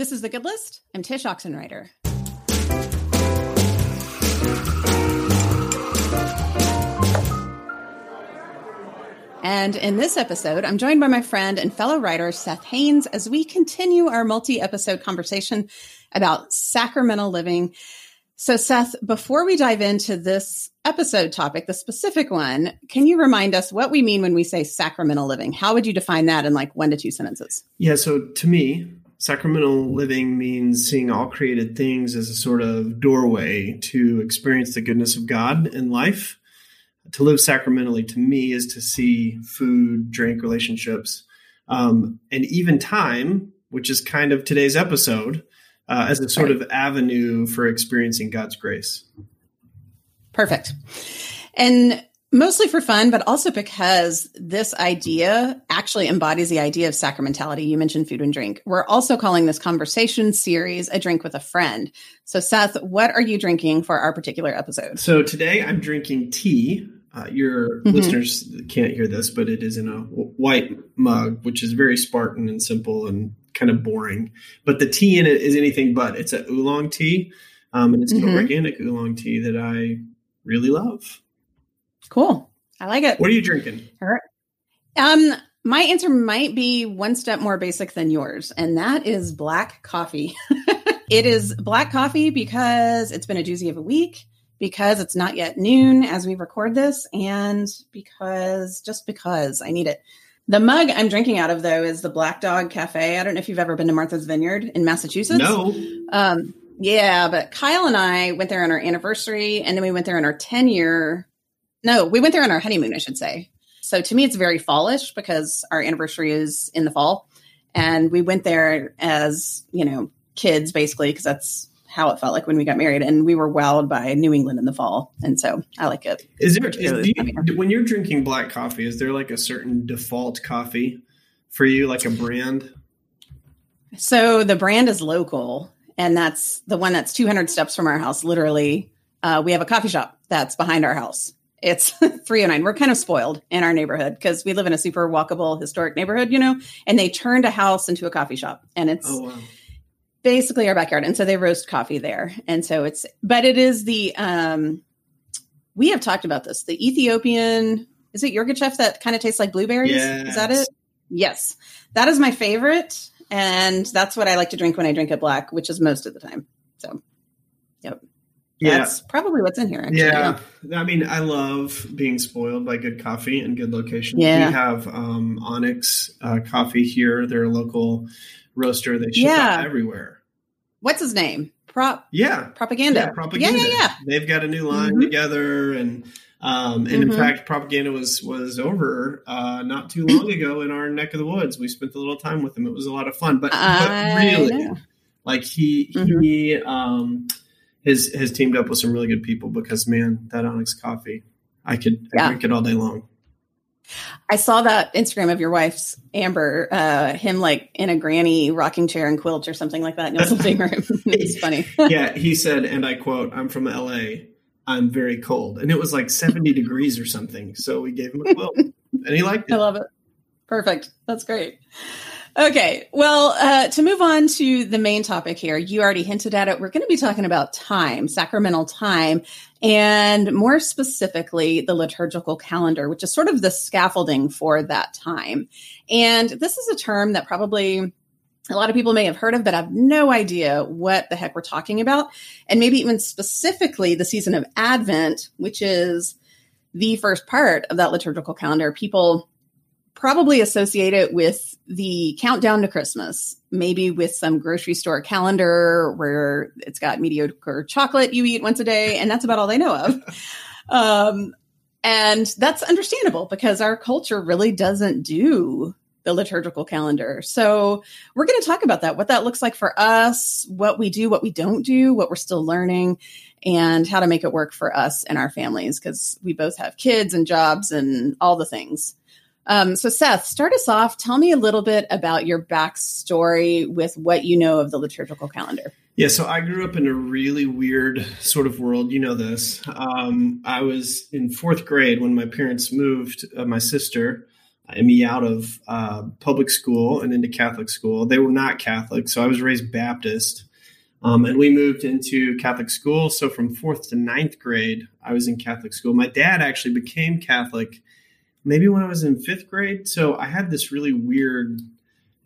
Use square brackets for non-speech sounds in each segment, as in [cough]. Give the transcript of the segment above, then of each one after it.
This is The Good List. I'm Tsh Oxenreider. And in this episode, I'm joined by my friend and fellow writer Seth Haines as we continue our multi episode conversation about sacramental living. So, Seth, before we dive into this episode topic, the specific one, can you remind us what we mean when we say sacramental living? How would you define that in like one to two sentences? Yeah. So, to me, sacramental living means seeing all created things as a sort of doorway to experience the goodness of God in life to live sacramentally to me is to see food, drink, relationships, um, and even time, which is kind of today's episode, uh, as a sort of avenue for experiencing God's grace. Perfect. And mostly for fun, but also because this idea actually embodies the idea of sacramentality. You mentioned food and drink. We're also calling this conversation series a drink with a friend. So, Seth, what are you drinking for our particular episode? So, today I'm drinking tea uh, your mm-hmm. listeners can't hear this, but it is in a white mug, which is very Spartan and simple and kind of boring. But the tea in it is anything but. It's a oolong tea, um, and it's mm-hmm. an organic oolong tea that I really love. Cool, I like it. What are you drinking? All right. Um, my answer might be one step more basic than yours, and that is black coffee. [laughs] it is black coffee because it's been a doozy of a week because it's not yet noon as we record this, and because just because I need it. The mug I'm drinking out of, though, is the Black Dog Cafe. I don't know if you've ever been to Martha's Vineyard in Massachusetts. No. Um, yeah, but Kyle and I went there on our anniversary, and then we went there on our 10 year. No, we went there on our honeymoon, I should say. So to me, it's very fallish because our anniversary is in the fall. And we went there as, you know, kids, basically, because that's how it felt like when we got married, and we were wowed by New England in the fall, and so I like it. Is there is, you, when you're drinking black coffee? Is there like a certain default coffee for you, like a brand? So the brand is local, and that's the one that's 200 steps from our house. Literally, uh, we have a coffee shop that's behind our house. It's [laughs] 309. We're kind of spoiled in our neighborhood because we live in a super walkable historic neighborhood, you know, and they turned a house into a coffee shop, and it's. Oh, wow. basically our backyard. And so they roast coffee there. And so it's but it is the um we have talked about this. The ethiopian is it yirgacheffe that kind of tastes like blueberries? Yes. is that it? Yes. That is my favorite and that's what i like to drink when i drink it black which is most of the time. So yep yeah. That's probably what's in here. Actually. Yeah. I mean, I love being spoiled by good coffee and good location. Yeah. We have um, Onyx uh, Coffee here. They're a local roaster. They ship yeah. out everywhere. What's his name? Prop. Yeah. Propaganda. Yeah, propaganda. Yeah, yeah, yeah. They've got a new line mm-hmm. together, and um, and mm-hmm. in fact, propaganda was was over uh, not too long ago in our neck of the woods. We spent a little time with them. It was a lot of fun, but, but really, know. like he mm-hmm. he um, has has teamed up with some really good people because man, that Onyx coffee, I could yeah. Drink it all day long. I saw that Instagram of your wife's Amber, uh, him like in a granny rocking chair and quilt or something like that in his [laughs] living room. [laughs] it's funny. [laughs] yeah, he said, and I quote, "I'm from LA. I'm very cold," and it was like 70 degrees or something. So we gave him a quilt, and he liked it. I love it. Perfect. That's great. Okay. Well, uh, to move on to the main topic here, you already hinted at it. We're going to be talking about time, sacramental time, and more specifically, the liturgical calendar, which is sort of the scaffolding for that time. And this is a term that probably a lot of people may have heard of, but have no idea what the heck we're talking about. And maybe even specifically the season of Advent, which is the first part of that liturgical calendar. People probably associate it with the countdown to Christmas, maybe with some grocery store calendar where it's got mediocre chocolate you eat once a day, and that's about all they know of. [laughs] Um, and that's understandable because our culture really doesn't do the liturgical calendar. So we're going to talk about that, what that looks like for us, what we do, what we don't do, what we're still learning, and how to make it work for us and our families because we both have kids and jobs and all the things. Um, so, Seth, start us off. Tell me a little bit about your backstory with what you know of the liturgical calendar. Yeah, so I grew up in a really weird sort of world. You know this. Um, I was in fourth grade when my parents moved uh, my sister and me out of uh, public school and into Catholic school. They were not Catholic, so I was raised Baptist. Um, and we moved into Catholic school. So from fourth to ninth grade, I was in Catholic school. My dad actually became Catholic maybe when I was in fifth grade. So I had this really weird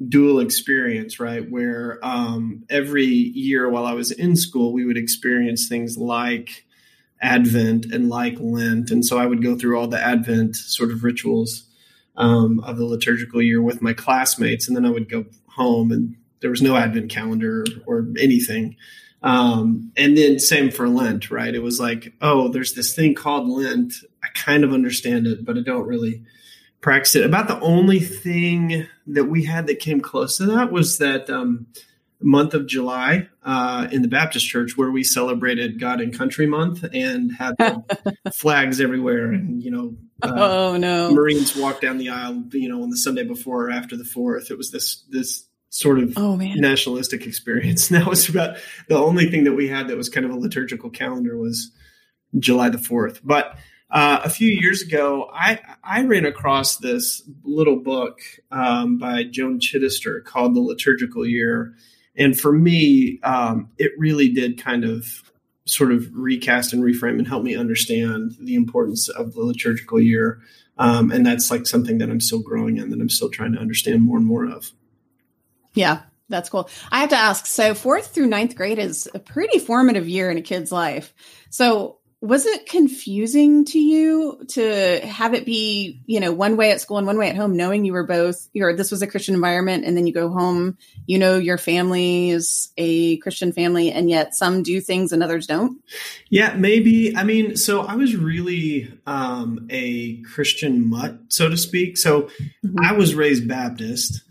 dual experience, right? Where um, every year while I was in school, we would experience things like Advent and like Lent. And so I would go through all the Advent sort of rituals um, of the liturgical year with my classmates. And then I would go home and there was no Advent calendar or anything. Um, and then same for Lent, right? It was like, oh, there's this thing called Lent. I kind of understand it, but I don't really practice it. About the only thing that we had that came close to that was that um, month of July uh, in the Baptist church where we celebrated God and Country Month and had [laughs] flags everywhere and, you know, uh, oh no, Marines walked down the aisle, you know, on the Sunday before or after the fourth. It was this, this, sort of oh, man. nationalistic experience. And [laughs] that was about the only thing that we had that was kind of a liturgical calendar was July the 4th. But uh, a few years ago, I, I ran across this little book um, by Joan Chittister called The Liturgical Year. And for me, um, it really did kind of sort of recast and reframe and help me understand the importance of the liturgical year. Um, and that's like something that I'm still growing in, that I'm still trying to understand more and more of. Yeah, that's cool. I have to ask so, fourth through ninth grade is a pretty formative year in a kid's life. So, was it confusing to you to have it be, you know, one way at school and one way at home, knowing you were both, you know, this was a Christian environment, and then you go home, you know, your family is a Christian family, and yet some do things and others don't? Yeah, maybe. I mean, so I was really um, a Christian mutt, so to speak. So mm-hmm. I was raised Baptist.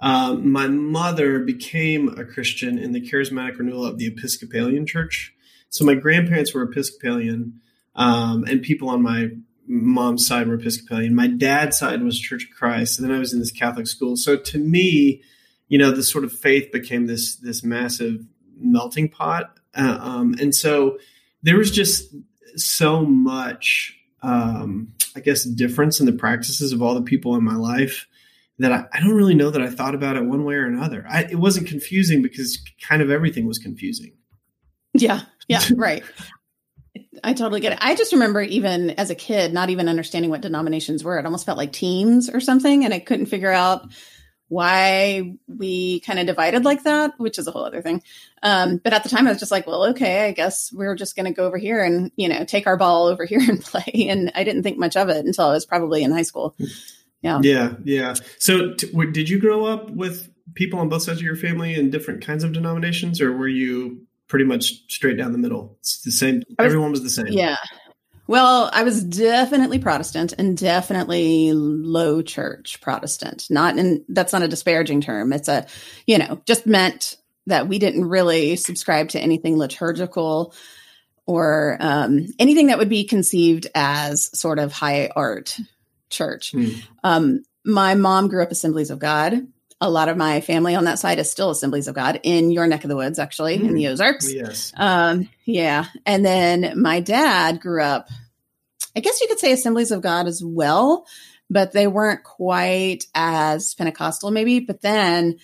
Uh, my mother became a Christian in the charismatic renewal of the Episcopalian Church. So my grandparents were Episcopalian, um, and people on my mom's side were Episcopalian. My dad's side was Church of Christ, and then I was in this Catholic school. So to me, you know, the sort of faith became this this massive melting pot, uh, um, and so there was just so much, um, I guess, difference in the practices of all the people in my life that I, I, don't really know that I thought about it one way or another. I, it wasn't confusing because kind of everything was confusing. Yeah. Yeah. [laughs] right. I totally get it. I just remember even as a kid, not even understanding what denominations were. It almost felt like teams or something. And I couldn't figure out why we kind of divided like that, which is a whole other thing. Um, but at the time, I was just like, well, okay, I guess we're just going to go over here and, you know, take our ball over [laughs] here and play. And I didn't think much of it until I was probably in high school. Yeah. Yeah. Yeah. So, t- w- did you grow up with people on both sides of your family in different kinds of denominations, or were you pretty much straight down the middle? It's the same. Was, everyone was the same. Yeah. Well, I was definitely Protestant and definitely low church Protestant. Not in that's not a disparaging term. It's a, you know, just meant that we didn't really subscribe to anything liturgical or um, anything that would be conceived as sort of high art church. Mm. Um, my mom grew up Assemblies of God. A lot of my family on that side is still Assemblies of God in your neck of the woods, actually, mm. in the hmm. Ozarks. Yes. Um, yeah. And then my dad grew up, I guess you could say Assemblies of God as well, but they weren't quite as Pentecostal, maybe. But then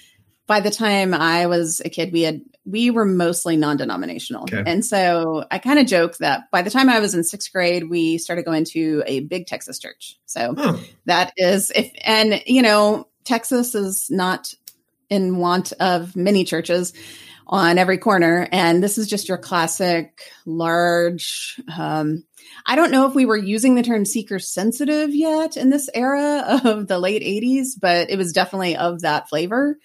by the time I was a kid, we had we were mostly non-denominational. Okay. And so I kind of joke that by the time I was in sixth grade, we started going to a big Texas church. So oh. that is if and you know, Texas is not in want of many churches on every corner. And this is just your classic large um, I don't know if we were using the term seeker sensitive yet in this era [laughs] of the late 80s, but it was definitely of that flavor.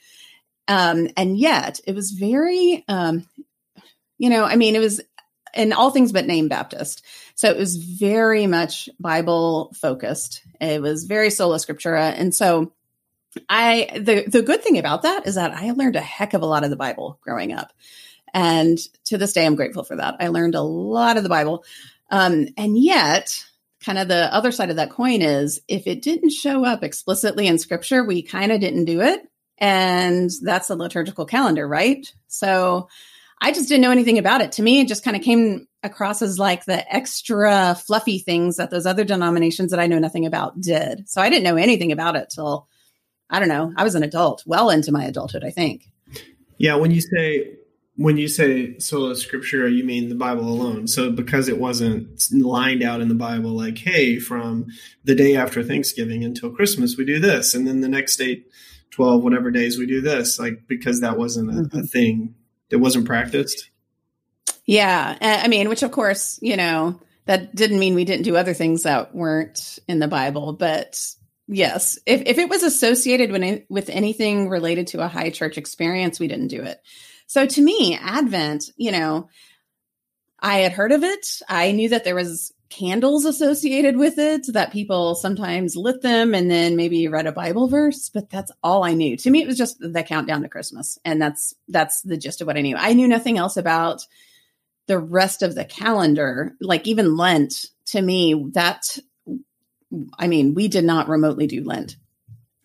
Um, and yet it was very, um, you know, I mean, it was in all things but name Baptist. So it was very much Bible focused. It was very sola scriptura. And so I, the, the good thing about that is that I learned a heck of a lot of the Bible growing up. And to this day, I'm grateful for that. I learned a lot of the Bible. Um, and yet, kind of the other side of that coin is if it didn't show up explicitly in scripture, we kind of didn't do it. And that's a liturgical calendar, right? So I just didn't know anything about it. To me, it just kind of came across as like the extra fluffy things that those other denominations that I know nothing about did. So I didn't know anything about it till I don't know. I was an adult, well into my adulthood, I think. Yeah, when you say when you say sola scriptura, you mean the Bible alone. So because it wasn't lined out in the Bible, like, hey, from the day after Thanksgiving until Christmas, we do this, and then the next eight, 12, whatever days we do this, like because that wasn't a, mm-hmm. a thing that wasn't practiced. Yeah, I mean, which of course, you know, that didn't mean we didn't do other things that weren't in the Bible, but yes, if if it was associated with anything related to a high church experience, we didn't do it. So to me, Advent, you know, I had heard of it. I knew that there was candles associated with it that people sometimes lit them and then maybe read a bible verse but that's all i knew to me it was just the countdown to christmas and that's that's the gist of what i knew i knew nothing else about the rest of the calendar like even lent to me that i mean we did not remotely do lent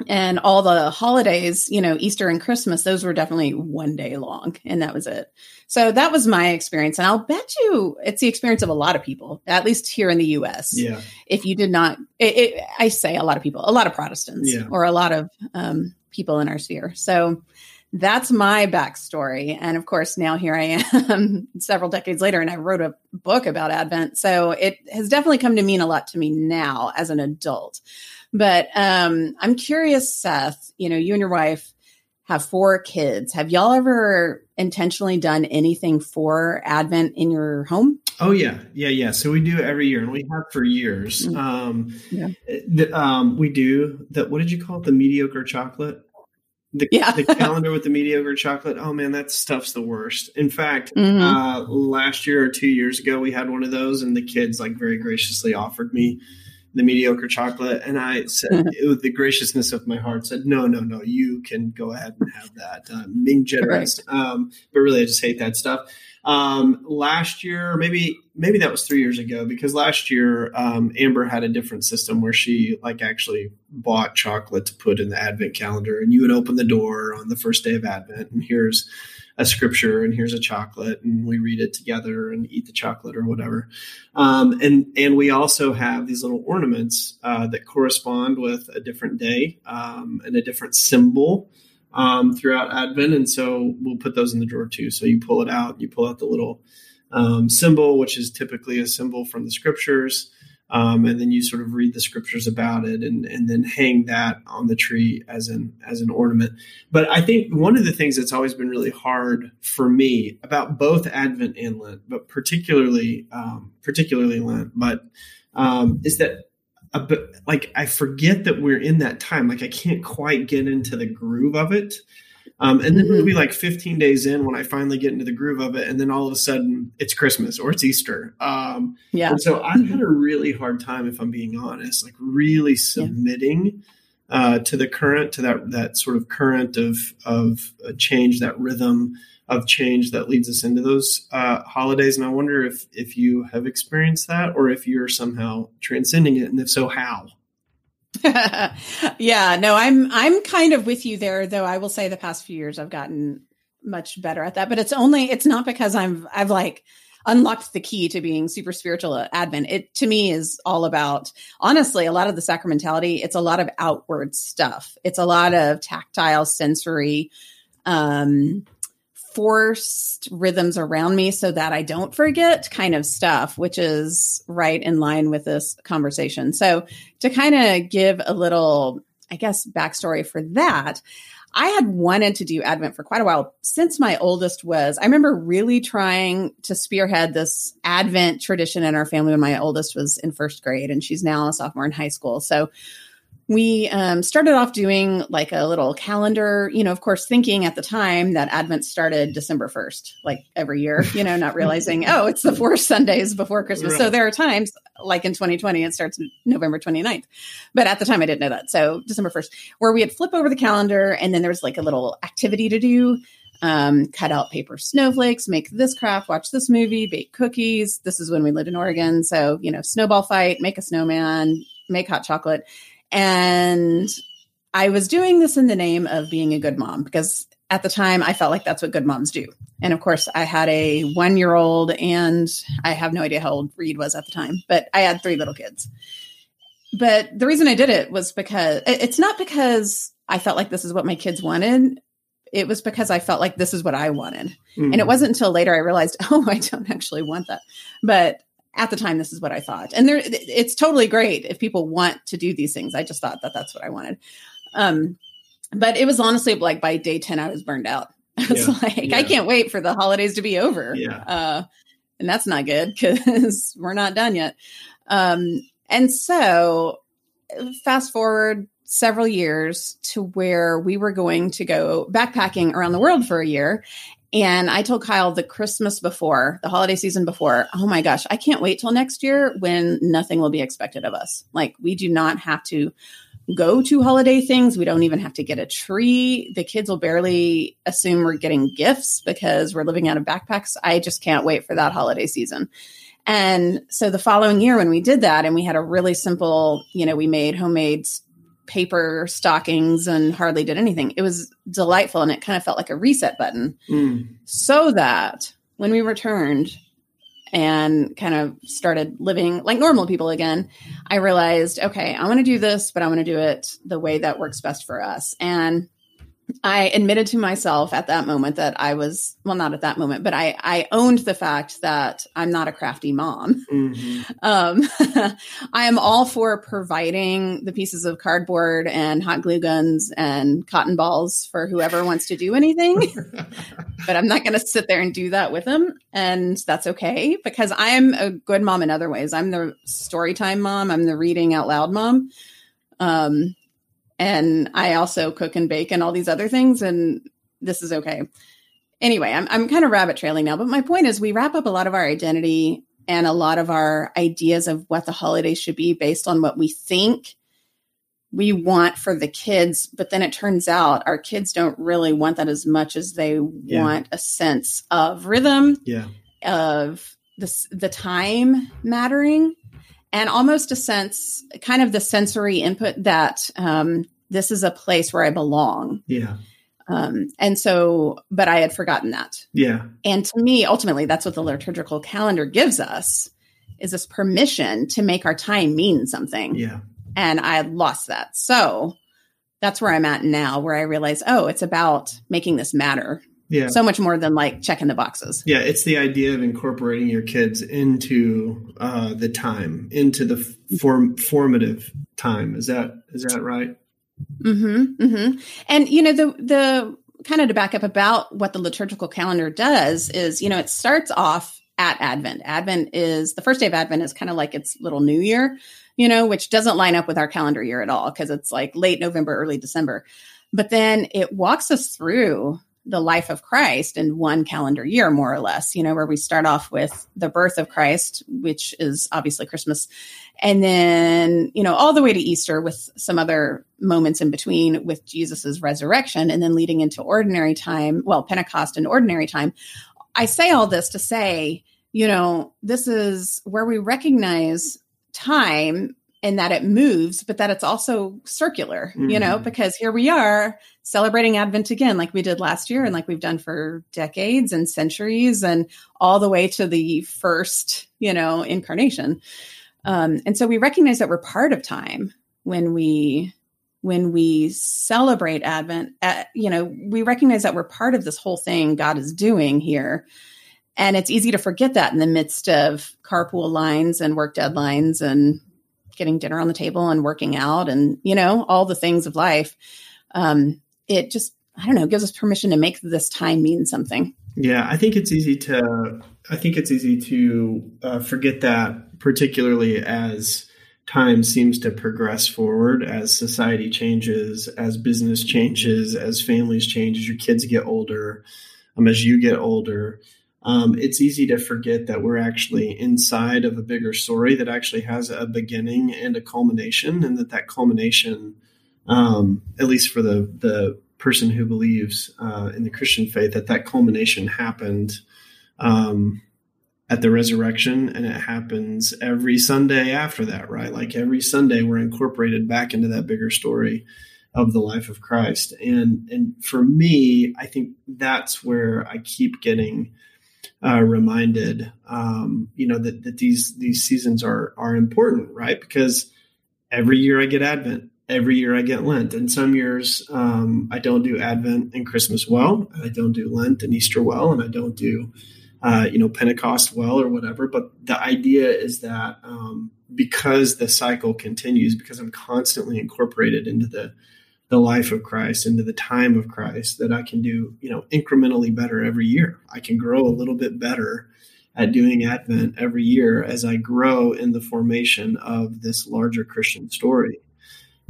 and all the holidays, you know, Easter and Christmas, those were definitely one day long, and that was it. So that was my experience, and I'll bet you it's the experience of a lot of people, at least here in the U.S. Yeah. If you did not, it, it, I say a lot of people, a lot of Protestants, yeah. or a lot of um, people in our sphere. So that's my backstory, and of course, now here I am, [laughs] several decades later, and I wrote a book about Advent. So it has definitely come to mean a lot to me now as an adult. But um, I'm curious, Seth, you know, you and your wife have four kids. Have y'all ever intentionally done anything for Advent in your home? Oh yeah, yeah, yeah. So we do every year, and we have for years. Mm-hmm. Um, yeah. the, um, we do that. What did you call it? The mediocre chocolate. The, yeah. the calendar with the mediocre chocolate. Oh man, that stuff's the worst. In fact, mm-hmm. uh, last year or two years ago, we had one of those, and the kids like very graciously offered me the mediocre chocolate. And I said, mm-hmm. with the graciousness of my heart, said, no, no, no, you can go ahead and have that. Um, being generous. Right. Um, but really, I just hate that stuff. Um, last year, maybe, maybe that was three years ago, because last year, um, Amber had a different system where she like actually bought chocolate to put in the Advent calendar and you would open the door on the first day of Advent and here's, a scripture and here's a chocolate and we read it together and eat the chocolate or whatever. Um, and and we also have these little ornaments uh, that correspond with a different day um, and a different symbol um, throughout advent. And so we'll put those in the drawer too. So you pull it out you pull out the little um, symbol which is typically a symbol from the scriptures. Um, and then you sort of read the scriptures about it and, and then hang that on the tree as an as an ornament. But i think one of the things that's always been really hard for me about both advent and lent but particularly um, particularly lent but um, is that a bit, like i forget that we're in that time like i can't quite get into the groove of it um, and then mm-hmm. it'll be like 15 days in when I finally get into the groove of it. And then all of a sudden it's Christmas or it's Easter. Um, yeah. And so I've had a really hard time, if I'm being honest, like really submitting yeah. uh, to the current, to that, that sort of current of, of change, that rhythm of change that leads us into those uh, holidays. And I wonder if, if you have experienced that or if you're somehow transcending it. And if so, how? [laughs] yeah, no, I'm I'm kind of with you there though. I will say the past few years I've gotten much better at that, but it's only it's not because I'm I've like unlocked the key to being super spiritual at Advent. It to me is all about honestly a lot of the sacramentality, it's a lot of outward stuff. It's a lot of tactile sensory um forced rhythms around me so that I don't forget kind of stuff, which is right in line with this conversation. So, to kind of give a little, I guess, backstory for that, I had wanted to do Advent for quite a while since my oldest was. I remember really trying to spearhead this Advent tradition in our family when my oldest was in first grade, and she's now a sophomore in high school. So, we um, started off doing like a little calendar, you know, of course, thinking at the time that Advent started December 1st, like every year, you know, not realizing, oh, it's the four [laughs] Sundays before Christmas. So there are times, like in 2020, it starts November 29th. But at the time, I didn't know that. So December 1st, where we had flip over the calendar and then there was like a little activity to do. Um, cut out paper snowflakes, make this craft, watch this movie, bake cookies. This is when we lived in Oregon. So, you know, snowball fight, make a snowman, make hot chocolate and I was doing this in the name of being a good mom because at the time, I felt like that's what good moms do. And of course, I had a one year old, and I have no idea how old Reed was at the time, but I had three little kids. But the reason I did it was because it's not because I felt like this is what my kids wanted. It was because I felt like this is what I wanted. Mm-hmm. And it wasn't until later I realized, [laughs] oh, I don't actually want that. But at the time, this is what I thought. And there, it's totally great if people want to do these things. I just thought that that's what I wanted. Um, but it was honestly like by day 10 i was burned out [laughs] i was yeah, like yeah. i can't wait for the holidays to be over yeah. Uh, and that's not good because [laughs] we're not done yet um, and so fast forward several years to where we were going to go backpacking around the world for a year and I told Kyle the Christmas before, the holiday season before, oh my gosh, I can't wait till next year when nothing will be expected of us. Like, we do not have to go to holiday things. We don't even have to get a tree. The kids will barely assume we're getting gifts because we're living out of backpacks. I just can't wait for that holiday season. And so the following year, when we did that, and we had a really simple, you know, we made homemade paper stockings and hardly did anything. It was delightful and it kind of felt like a reset button. Mm. So that when we returned, and kind of started living like normal people again, I realized, okay, I want to do this, but I want to do it the way that works best for us. And I admitted to myself at that moment that I was well, not at that moment, but I I owned the fact that I'm not a crafty mom. Mm-hmm. Um, [laughs] I am all for providing the pieces of cardboard and hot glue guns and cotton balls for whoever wants to do anything, [laughs] but I'm not going to sit there and do that with them, and that's okay because I am a good mom in other ways. I'm the story time mom. I'm the reading out loud mom. Um, and I also cook and bake and all these other things, and this is okay. Anyway, I'm I'm kind of rabbit trailing now, but my point is we wrap up a lot of our identity and a lot of our ideas of what the holidays should be based on what we think we want for the kids, but then it turns out our kids don't really want that as much as they yeah. want a sense of rhythm, yeah. of the the time mattering and almost a sense, kind of the sensory input that um, this is a place where I belong. Yeah. Um, and so, but I had forgotten that. Yeah. And to me, ultimately, that's what the liturgical calendar gives us is this permission to make our time mean something. Yeah. And I lost that. So that's where I'm at now, where I realize, oh, it's about making this matter yeah. So much more than like checking the boxes. Yeah, it's the idea of incorporating your kids into uh, the time, into the form formative time. Is that is that right? Mm-hmm. Mm-hmm. And you know the the kind of to back up about what the liturgical calendar does is you know it starts off at Advent. Advent is the first day of Advent is kind of like its little New Year, you know, which doesn't line up with our calendar year at all because it's like late November, early December. But then it walks us through the life of Christ in one calendar year, more or less, you know, where we start off with the birth of Christ, which is obviously Christmas, and then, you know, all the way to Easter with some other moments in between with Jesus's resurrection, and then leading into ordinary time, well, Pentecost and ordinary time. I say all this to say, you know, this is where we recognize time and that it moves, but that it's also circular, mm-hmm. you know, mm-hmm. because here we are celebrating Advent again, like we did last year and like we've done for decades and centuries and all the way to the first, you know, incarnation. Um, and so we recognize that we're part of time when we when we celebrate Advent, uh, you know, we recognize that we're part of this whole thing God is doing here. And it's easy to forget that in the midst of carpool lines and work deadlines and getting dinner on the table and working out and, you know, all the things of life. Um, it just, I don't know, gives us permission to make this time mean something. Yeah, I think it's easy to, I think it's easy to uh, forget that, particularly as time seems to progress forward as society changes, as business changes, as families change, as your kids get older, um, as you get older um, it's easy to forget that we're actually inside of a bigger story that actually has a beginning and a culmination, and that that culmination, um, at least for the the person who believes uh, in the Christian faith, that that culmination happened um, at the resurrection, and it happens every Sunday after that, right? Like every Sunday, we're incorporated back into that bigger story of the life of Christ. And and for me, I think that's where I keep getting uh, reminded, um, you know, that, that these these seasons are are important, right? Because every year I get Advent, every year I get Lent, and some years um, I don't do Advent and Christmas well, I don't do Lent and Easter well, and I don't do uh, you know Pentecost well or whatever. But the idea is that um, because the cycle continues, because I'm constantly incorporated into the the life of Christ, into the time of Christ, that I can do, you know, incrementally better every year. I can grow a little bit better at doing Advent every year as I grow in the formation of this larger Christian story.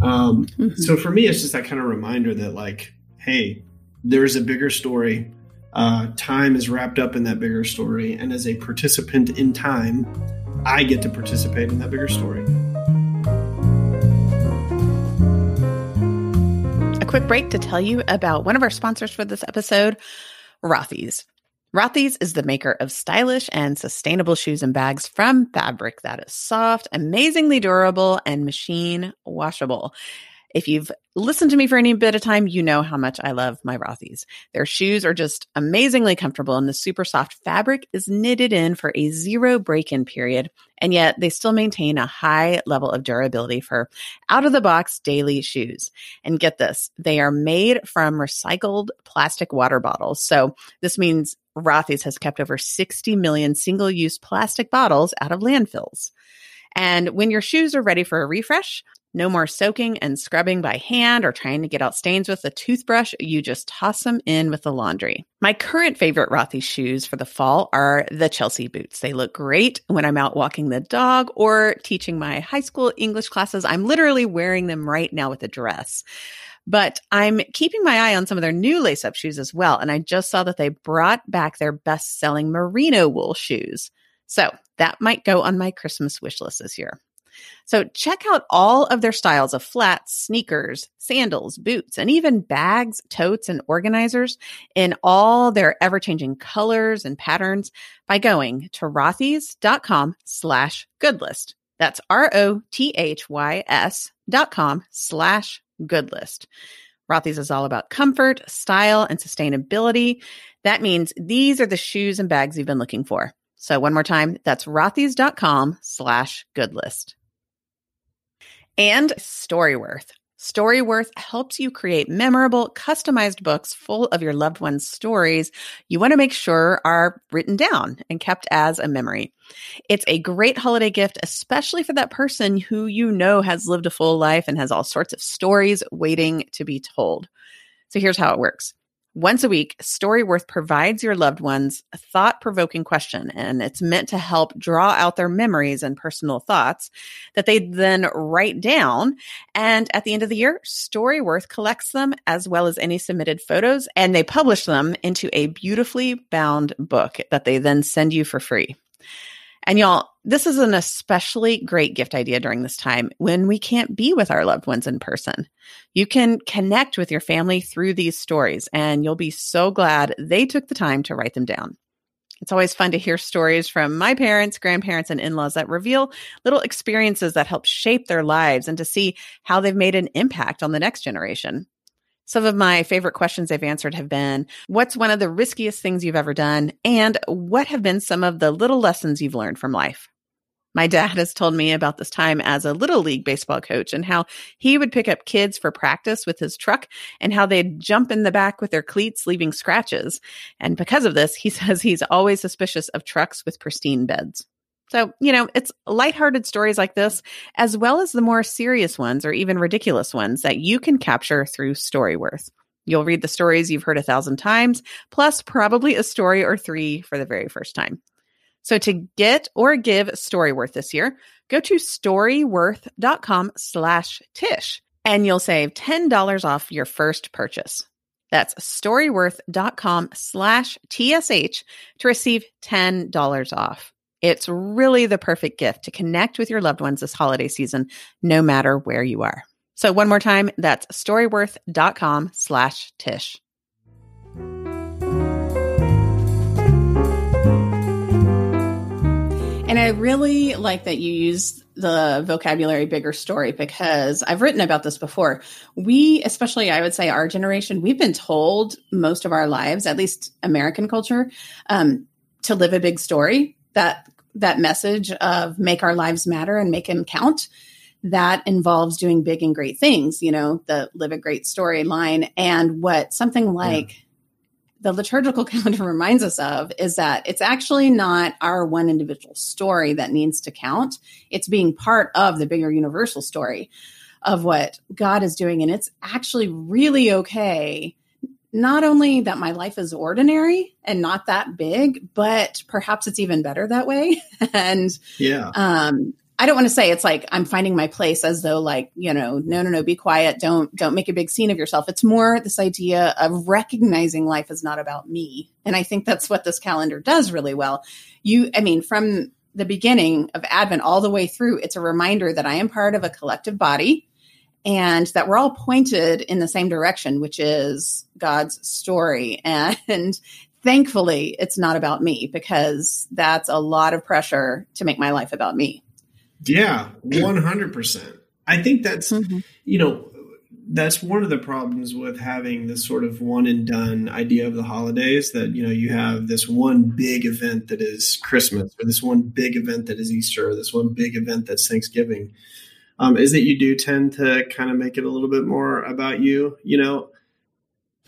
Um, mm-hmm. So for me, it's just that kind of reminder that, like, hey, there's a bigger story. Uh, time is wrapped up in that bigger story. And as a participant in time, I get to participate in that bigger story. Quick break to tell you about one of our sponsors for this episode, Rothy's. Rothy's is the maker of stylish and sustainable shoes and bags from fabric that is soft, amazingly durable, and machine washable. If you've listened to me for any bit of time, you know how much I love my Rothy's. Their shoes are just amazingly comfortable, and the super soft fabric is knitted in for a zero break in period. And yet they still maintain a high level of durability for out of the box daily shoes. And get this, they are made from recycled plastic water bottles. So this means Rothy's has kept over 60 million single use plastic bottles out of landfills. And when your shoes are ready for a refresh, no more soaking and scrubbing by hand or trying to get out stains with a toothbrush. You just toss them in with the laundry. My current favorite Rothy shoes for the fall are the Chelsea boots. They look great when I'm out walking the dog or teaching my high school English classes. I'm literally wearing them right now with a dress. But I'm keeping my eye on some of their new lace up shoes as well. And I just saw that they brought back their best selling merino wool shoes. So that might go on my Christmas wish list this year. So check out all of their styles of flats, sneakers, sandals, boots, and even bags, totes, and organizers in all their ever-changing colors and patterns by going to rothys.com slash goodlist. That's R-O-T-H-Y-S dot com slash goodlist. Rothy's is all about comfort, style, and sustainability. That means these are the shoes and bags you've been looking for. So one more time, that's rothys.com slash goodlist. And Storyworth. Storyworth helps you create memorable, customized books full of your loved one's stories you want to make sure are written down and kept as a memory. It's a great holiday gift, especially for that person who you know has lived a full life and has all sorts of stories waiting to be told. So here's how it works. Once a week, Storyworth provides your loved ones a thought provoking question, and it's meant to help draw out their memories and personal thoughts that they then write down. And at the end of the year, Storyworth collects them as well as any submitted photos, and they publish them into a beautifully bound book that they then send you for free. And y'all, this is an especially great gift idea during this time when we can't be with our loved ones in person. You can connect with your family through these stories, and you'll be so glad they took the time to write them down. It's always fun to hear stories from my parents, grandparents, and in laws that reveal little experiences that help shape their lives and to see how they've made an impact on the next generation. Some of my favorite questions they've answered have been What's one of the riskiest things you've ever done? And what have been some of the little lessons you've learned from life? My dad has told me about this time as a little league baseball coach and how he would pick up kids for practice with his truck and how they'd jump in the back with their cleats, leaving scratches. And because of this, he [laughs] says he's always suspicious of trucks with pristine beds. So, you know, it's lighthearted stories like this, as well as the more serious ones or even ridiculous ones that you can capture through Storyworth. You'll read the stories you've heard a thousand times, plus probably a story or three for the very first time. So to get or give Storyworth this year, go to storyworth.com slash Tsh and you'll save $10 off your first purchase. That's storyworth.com slash TSH to receive $10 off. It's really the perfect gift to connect with your loved ones this holiday season, no matter where you are. So one more time, that's storyworth.com slash Tsh. And I really like that you use the vocabulary bigger story because I've written about this before. We, especially I would say our generation, we've been told most of our lives, at least American culture, um, to live a big story. That that message of make our lives matter and make them count. That involves doing big and great things, you know, the live a great storyline and what something like yeah the liturgical [laughs] calendar reminds us of is that it's actually not our one individual story that needs to count. It's being part of the bigger universal story of what God is doing. And it's actually really okay. Not only that my life is ordinary and not that big, but perhaps it's even better that way. [laughs] and yeah, um, I don't want to say it's like I'm finding my place as though like, you know, no, no, no, be quiet. Don't, don't make a big scene of yourself. It's more this idea of recognizing life is not about me. And I think that's what this calendar does really well. You, I mean, from the beginning of Advent all the way through, it's a reminder that I am part of a collective body and that we're all pointed in the same direction, which is God's story. [laughs] And thankfully, it's not about me because that's a lot of pressure to make my life about me. Yeah, [clears throat] 100%. I think that's, mm-hmm. you know, that's one of the problems with having this sort of one and done idea of the holidays that, you know, you have this one big event that is Christmas or this one big event that is Easter or this one big event that's Thanksgiving. Um, is that you do tend to kind of make it a little bit more about you. You know,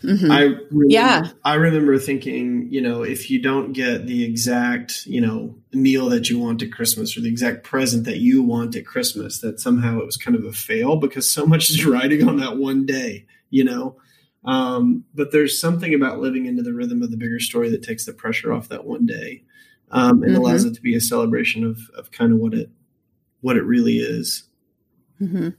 Mm-hmm. I remember, yeah. I remember thinking, you know, if you don't get the exact, you know, meal that you want at Christmas or the exact present that you want at Christmas, that somehow it was kind of a fail because so much is riding on that one day, you know. Um, but there's something about living into the rhythm of the bigger story that takes the pressure off that one day um, and mm-hmm. allows it to be a celebration of of kind of what it what it really is. Mm-hmm.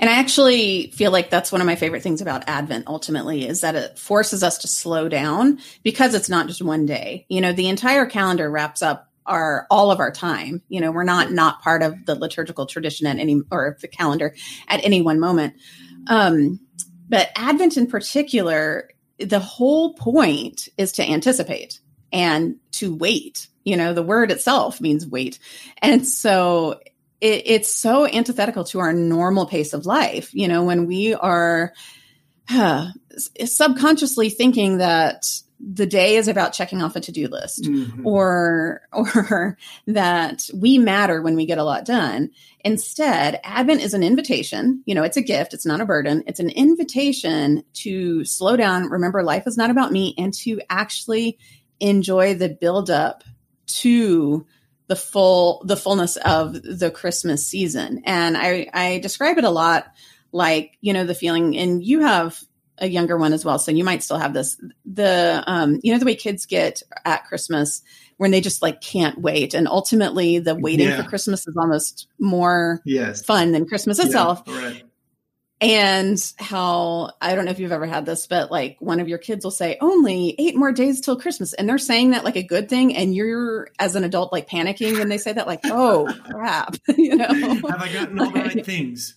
And I actually feel like that's one of my favorite things about Advent ultimately is that it forces us to slow down because it's not just one day. You know, the entire calendar wraps up our all of our time. You know, we're not not part of the liturgical tradition at any or the calendar at any one moment. Um, but Advent in particular, the whole point is to anticipate and to wait. You know, the word itself means wait. And so it, it's so antithetical to our normal pace of life. You know, when we are subconsciously thinking that the day is about checking off a to-do list mm-hmm. or or [laughs] that we matter when we get a lot done instead advent is an invitation you know it's a gift it's not a burden it's an invitation to slow down remember life is not about me and to actually enjoy the build up to the full the fullness of the Christmas season. And I I describe it a lot like, you know, the feeling and you have a younger one as well, so you might still have this the um you know the way kids get at Christmas when they just like can't wait and ultimately the waiting yeah. for Christmas is almost more yes. fun than Christmas itself. Yeah, right and how I don't know if you've ever had this, but like one of your kids will say, only eight more days till Christmas. And they're saying that like a good thing. And you're, as an adult, like panicking when they say that, like, oh crap, [laughs] you know? Have I gotten all the right things?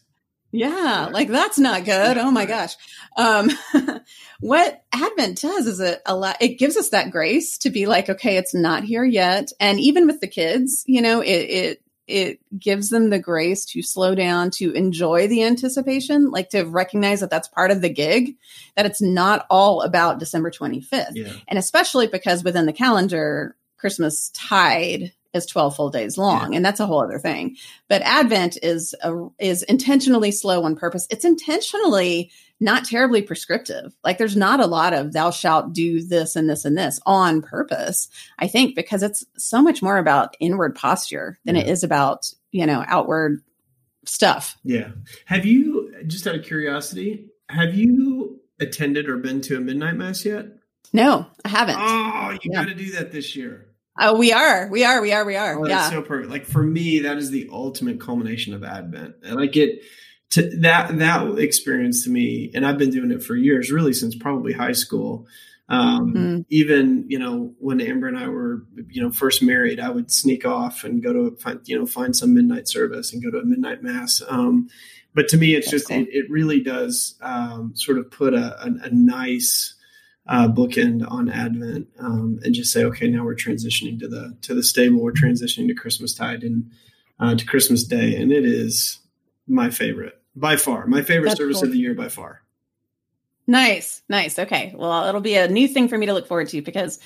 Yeah, like that's not good. Oh my gosh. Um, [laughs] what Advent does is it a lot, it gives us that grace to be like, okay, it's not here yet. And even with the kids, you know, it, it it gives them the grace to slow down, to enjoy the anticipation, like to recognize that that's part of the gig, that it's not all about December 25th. Yeah. And especially because within the calendar, Christmas tide is 12 full days long yeah. and that's a whole other thing. But advent is a, is intentionally slow on purpose. It's intentionally not terribly prescriptive. Like there's not a lot of thou shalt do this and this and this on purpose i think because it's so much more about inward posture than yeah. it is about you know outward stuff. Yeah. Have you just out of curiosity have you attended or been to a midnight mass yet? No i haven't. Oh you yeah. got to do that this year Oh, we are. We are. We are. We are. Oh, yeah. so perfect. Like for me, that is the ultimate culmination of Advent. And I get to that that experience to me, and I've been doing it for years, really since probably high school. Um, mm-hmm. Even you know when Amber and I were you know first married, I would sneak off and go to find you know find some midnight service and go to a midnight mass. Um, but to me, it's That's just cool. it, it, really does um, sort of put a, a, a nice uh, bookend on Advent um, and just say, okay, now we're transitioning to the to the stable. We're transitioning to Christmas tide, and uh, to Christmas Day, and it is my favorite by far. My favorite That's service cool. of the year by far. Nice, nice. Okay, well, it'll be a new thing for me to look forward to because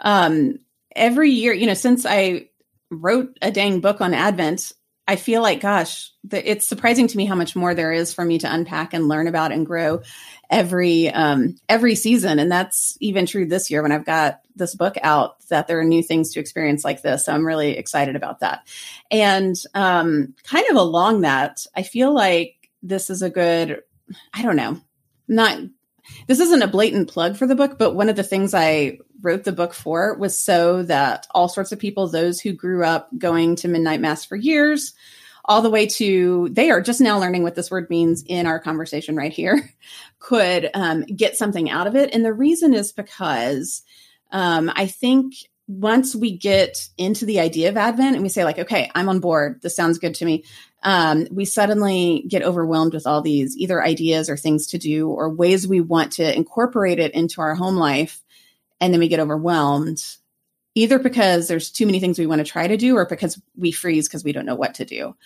um, every year, you know, since I wrote a dang book on Advent, I feel like, gosh, the, it's surprising to me how much more there is for me to unpack and learn about and grow every um, every season, and that's even true this year when I've got this book out. That there are new things to experience like this, so I'm really excited about that. And um, kind of along that, I feel like this is a good. I don't know, not this isn't a blatant plug for the book, but one of the things I wrote the book for was so that all sorts of people, those who grew up going to midnight mass for years, all the way to they are just now learning what this word means in our conversation right here, [laughs] could um, get something out of it. And the reason is because um, I think once we get into the idea of Advent and we say, like, okay, I'm on board, this sounds good to me, um, we suddenly get overwhelmed with all these either ideas or things to do or ways we want to incorporate it into our home life. And then we get overwhelmed either because there's too many things we want to try to do or because we freeze because we don't know what to do.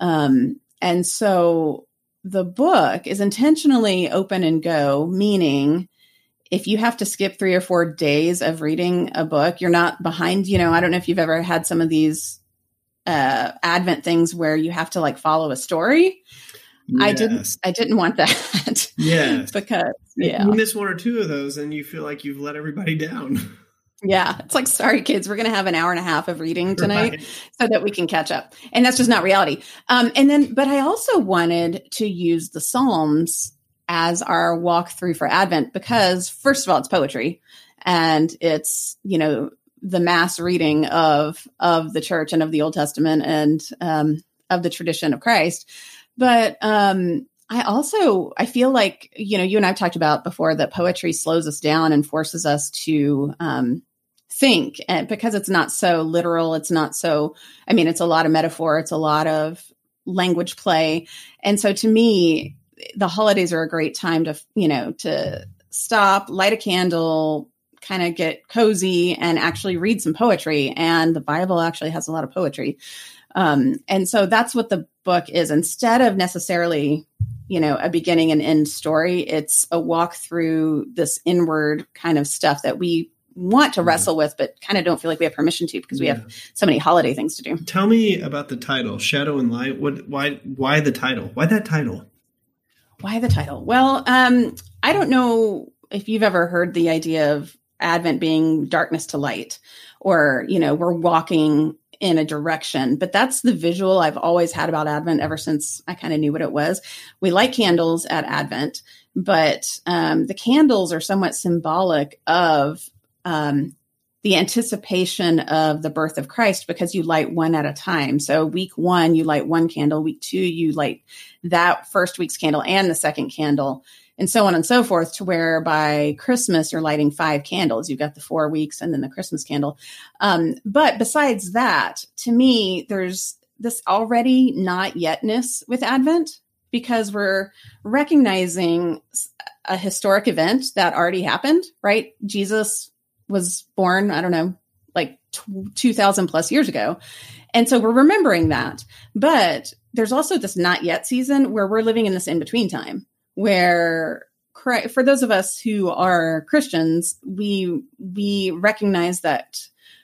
Um, and so the book is intentionally open and go, meaning if you have to skip three or four days of reading a book, you're not behind. You know, I don't know if you've ever had some of these uh, Advent things where you have to like follow a story. Yes. I didn't. I didn't want that. [laughs] Yes, because yeah, you miss one or two of those, and you feel like you've let everybody down. [laughs] Yeah, it's like, sorry, kids, we're going to have an hour and a half of reading tonight right. so that we can catch up. And that's just not reality. Um, and then, but I also wanted to use the Psalms as our walkthrough for Advent because, first of all, it's poetry and it's, you know, the mass reading of of the church and of the Old Testament and um, of the tradition of Christ. But um, I also I feel like you know you and I've talked about before that poetry slows us down and forces us to um, think, and because it's not so literal, it's not so. I mean, it's a lot of metaphor, it's a lot of language play, and so to me, the holidays are a great time to you know to stop, light a candle, kind of get cozy and actually read some poetry. And the Bible actually has a lot of poetry. Um, and so that's what the book is. Instead of necessarily, you know, a beginning and end story, it's a walk through this inward kind of stuff that we want to mm-hmm. wrestle with, but kind of don't feel like we have permission to because we yeah. have so many holiday things to do. Tell me about the title, Shadow and Light. What? Why? Why the title? Why that title? Why the title? Well, um, I don't know if you've ever heard the idea of Advent being darkness to light, or, you know, we're walking in a direction. But that's the visual I've always had about Advent ever since I kind of knew what it was. We light candles at Advent, but um, the candles are somewhat symbolic of um, the anticipation of the birth of Christ because you light one at a time. So, week one, you light one candle. Week two, you light that first week's candle and the second candle and so on and so forth to where by Christmas you're lighting five candles. You've got the four weeks and then the Christmas candle. Um, but besides that, to me, there's this already not yetness with Advent because we're recognizing a historic event that already happened, right? Jesus was born, I don't know, like 2000 plus years ago. And so we're remembering that. But there's also this not yet season where we're living in this in between time where for those of us who are Christians, we we recognize that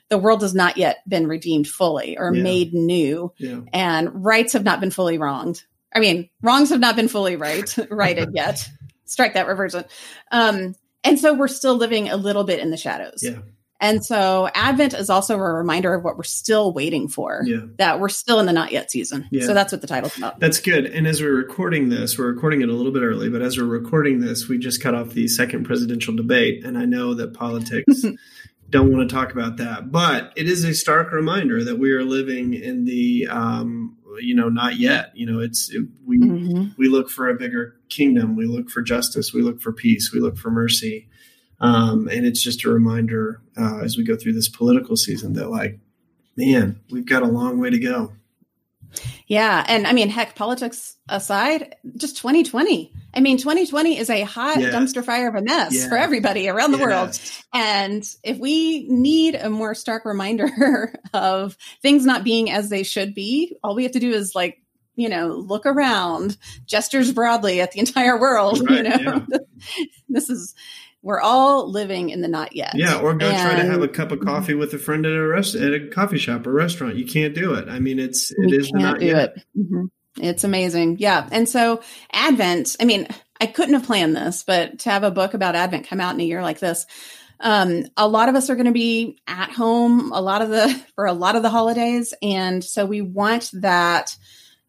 the world has not yet been redeemed fully or yeah. made new, yeah. and rights have not been fully wronged. I mean, wrongs have not been fully right [laughs] righted yet. [laughs] Strike that reversion. Um, and so we're still living a little bit in the shadows. Yeah. And so Advent is also a reminder of what we're still waiting for. Yeah. That we're still in the not yet season. Yeah. So that's what the title's about. That's good. And as we're recording this, we're recording it a little bit early, but as we're recording this, we just cut off the second presidential debate. And I know that politics [laughs] don't want to talk about that. But it is a stark reminder that we are living in the um, you know not yet you know it's it, we mm-hmm. we look for a bigger kingdom we look for justice we look for peace we look for mercy um, and it's just a reminder uh, as we go through this political season that, like, man, we've got a long way to go. Yeah. And I mean, heck, politics aside, just 2020. I mean, 2020 is a hot yeah. dumpster fire of a mess yeah. for everybody around the yes. world. And if we need a more stark reminder [laughs] of things not being as they should be, all we have to do is like, you know, look around, gestures broadly at the entire world. Right, you know, yeah. [laughs] this is we're all living in the not yet. Yeah, or go and, try to have a cup of coffee with a friend at a rest at a coffee shop or restaurant. You can't do it. I mean, it's it is not do yet. It. Mm-hmm. It's amazing. Yeah, and so Advent. I mean, I couldn't have planned this, but to have a book about Advent come out in a year like this. Um, a lot of us are going to be at home a lot of the [laughs] for a lot of the holidays, and so we want that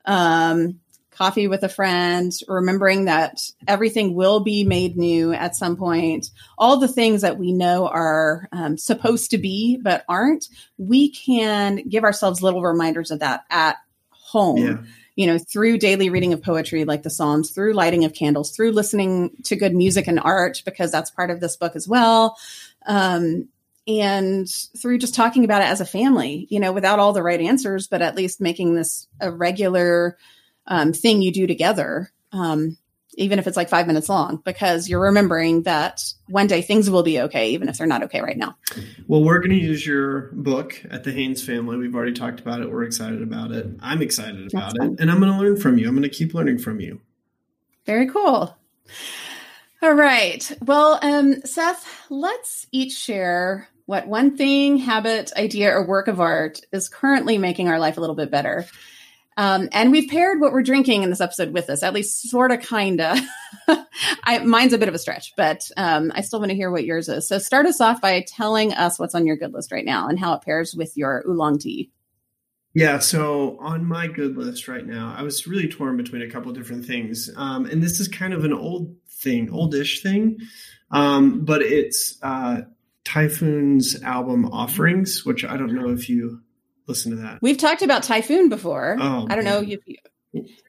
um, coffee with a friend, remembering that everything will be made new at some point, all the things that we know are um, supposed to be but aren't, we can give ourselves little reminders of that at home. Yeah. You know, through daily reading of poetry like the Psalms, through lighting of candles, through listening to good music and art, because that's part of this book as well. Um, and through just talking about it as a family, you know, without all the right answers, but at least making this a regular um, thing you do together, um, even if it's like five minutes long, because you're remembering that one day things will be okay, even if they're not okay right now. Well, we're going to use your book at the Haines family. We've already talked about it. We're excited about it. I'm excited about it. And I'm going to learn from you. I'm going to keep learning from you. Very cool. All right. Well, um, Seth, let's each share what one thing, habit, idea, or work of art is currently making our life a little bit better. Um, and we've paired what we're drinking in this episode with this, at least sort of, kind of. [laughs] mine's a bit of a stretch, but um, I still want to hear what yours is. So start us off by telling us what's on your good list right now and how it pairs with your oolong tea. Yeah, so on my good list right now, I was really torn between a couple different things. Um, and this is kind of an old thing, oldish thing, um, but it's uh, Typhoon's album Offerings, which I don't know if you listen to that. We've talked about Typhoon before. Oh, I don't man. know. You,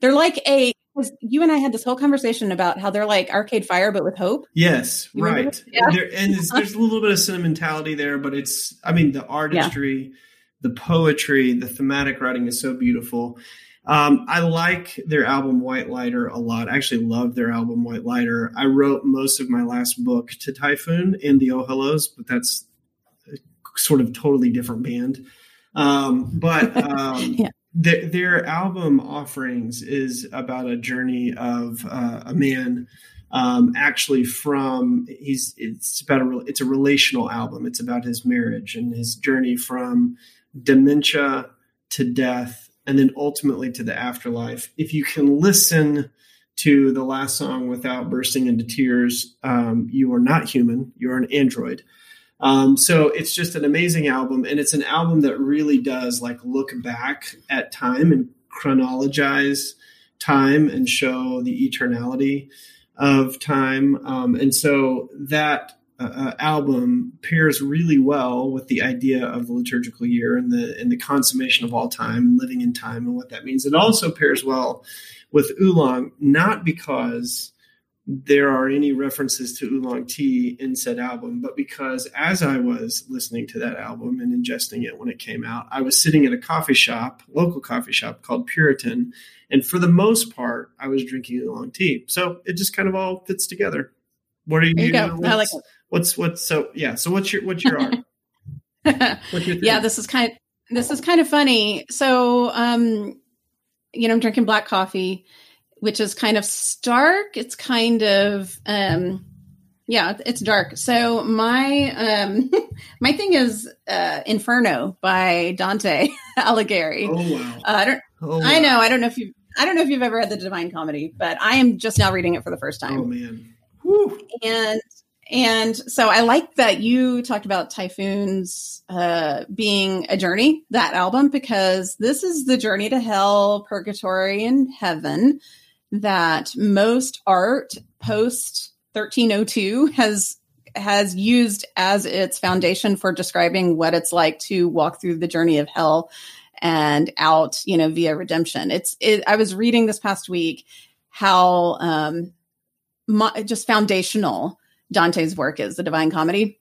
they're like a. You and I had this whole conversation about how they're like Arcade Fire, but with hope. Yes, you right. Yeah. There, and there's a little bit of sentimentality there, but it's. I mean, the artistry, yeah. the poetry, the thematic writing is so beautiful. Um, I like their album White Lighter a lot. I actually love their album White Lighter. I wrote most of my last book to Typhoon and the Oh Hellos, but that's sort of totally different band. Um, but [laughs] um, yeah. th- their album offerings is about a journey of uh, a man um, actually from he's it's about a it's a relational album. It's about his marriage and his journey from dementia to death and then ultimately to the afterlife. If you can listen to the last song without bursting into tears, um, you are not human. You're an android. Um, so it's just an amazing album, and it's an album that really does like look back at time and chronologize time and show the eternality of time. Um, and so that uh, uh, album pairs really well with the idea of the liturgical year and the and the consummation of all time and living in time and what that means. It also pairs well with oolong, not because there are any references to oolong tea in said album, but because as I was listening to that album and ingesting it when it came out, I was sitting at a coffee shop, local coffee shop called Puritan, and for the most part, I was drinking oolong tea. So it just kind of all fits together. What are you? There you go. What's, I like it. What's what's so yeah? So what's your what's your art? [laughs] what's your yeah, this is kind of this is kind of funny. So um, you know, I'm drinking black coffee which is kind of stark. It's kind of um yeah, it's dark. So my um [laughs] my thing is uh Inferno by Dante [laughs] Alighieri. Oh wow. Uh, I don't oh, wow. I know, I don't know if you I don't know if you've ever read the Divine Comedy, but I am just now reading it for the first time. Oh man. Whew. And and so I like that you talked about Typhoon's uh, being a journey, that album, because this is the journey to hell, purgatory, and heaven that most art post 1302 has has used as its foundation for describing what it's like to walk through the journey of hell and out, you know, via redemption. It's it, I was reading this past week how um my, just foundational Dante's work is the Divine Comedy.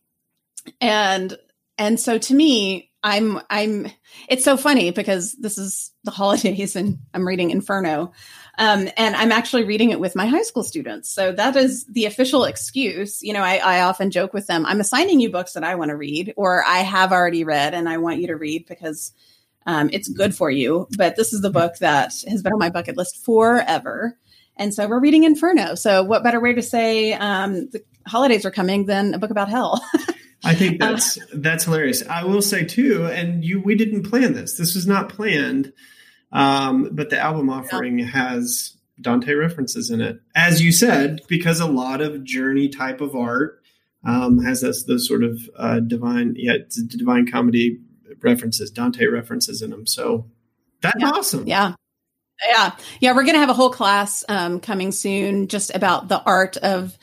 And and so to me, I'm I'm it's so funny because this is the holidays and I'm reading Inferno. Um, and I'm actually reading it with my high school students. So that is the official excuse. You know, I, I often joke with them, I'm assigning you books that I want to read or I have already read and I want you to read because um, it's good for you. But this is the book that has been on my bucket list forever. And so we're reading Inferno. So what better way to say um, the holidays are coming than a book about hell? [laughs] I think uh, that's that's hilarious. I will say too, and you we didn't plan this. This was not planned. Um, but the album offering yeah. has Dante references in it, as you said, because a lot of journey type of art um, has this those sort of uh, divine, yeah, divine comedy references, Dante references in them. So that's yeah. awesome. Yeah. Yeah. Yeah. We're going to have a whole class um, coming soon just about the art of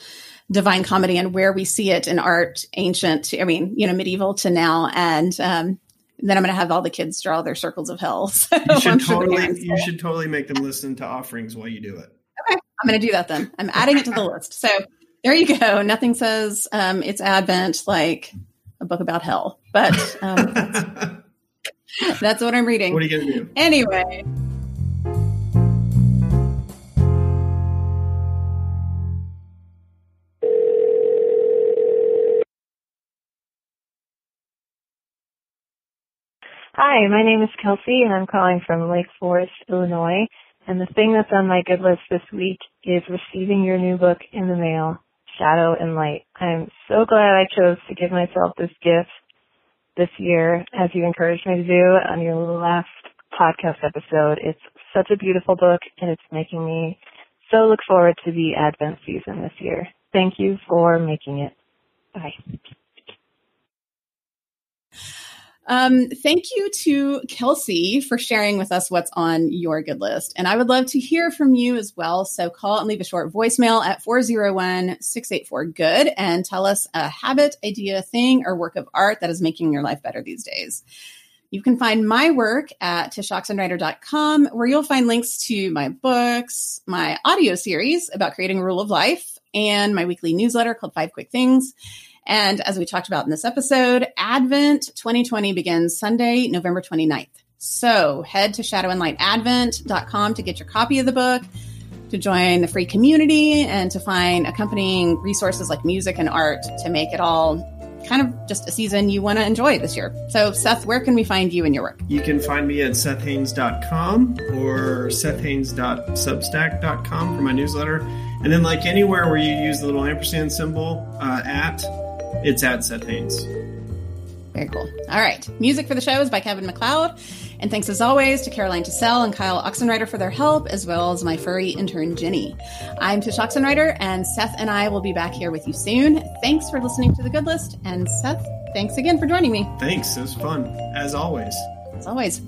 divine comedy and where we see it in art, ancient, I mean, you know, medieval to now. And um, then I'm going to have all the kids draw their circles of hell. [laughs] So you should totally, you should totally make them listen to offerings while you do it. Okay, I'm going to do that then. I'm adding it to the list. So there you go. Nothing says um, it's Advent like a book about hell, but um, that's, [laughs] that's what I'm reading. What are you going to do? Anyway. Hi, my name is Kelsey and I'm calling from Lake Forest, Illinois. And the thing that's on my good list this week is receiving your new book in the mail, Shadow and Light. I'm so glad I chose to give myself this gift this year, as you encouraged me to do on your last podcast episode. It's such a beautiful book and it's making me so look forward to the Advent season this year. Thank you for making it. Bye. Um, thank you to Kelsey for sharing with us what's on your good list. And I would love to hear from you as well. So call and leave a short voicemail at 401 684 Good and tell us a habit, idea, thing, or work of art that is making your life better these days. You can find my work at tshoxenreider.com, where you'll find links to my books, my audio series about creating a rule of life, and my weekly newsletter called Five Quick Things. And as we talked about in this episode, Advent 2020 begins Sunday, November 29th. So head to shadowandlightadvent.com to get your copy of the book, to join the free community, and to find accompanying resources like music and art to make it all kind of just a season you want to enjoy this year. So, Seth, where can we find you and your work? You can find me at sethhaines.com or sethhaines.substack.com for my newsletter. And then, like anywhere where you use the little ampersand symbol uh, at, it's at Seth Haines. Very cool. All right. Music for the show is by Kevin MacLeod. And thanks as always to Caroline Tassell and Kyle Oxenreider for their help, as well as my furry intern, Jenny. I'm Tsh Oxenreider, and Seth and I will be back here with you soon. Thanks for listening to The Good List. And Seth, thanks again for joining me. Thanks. It was fun, as always. As always.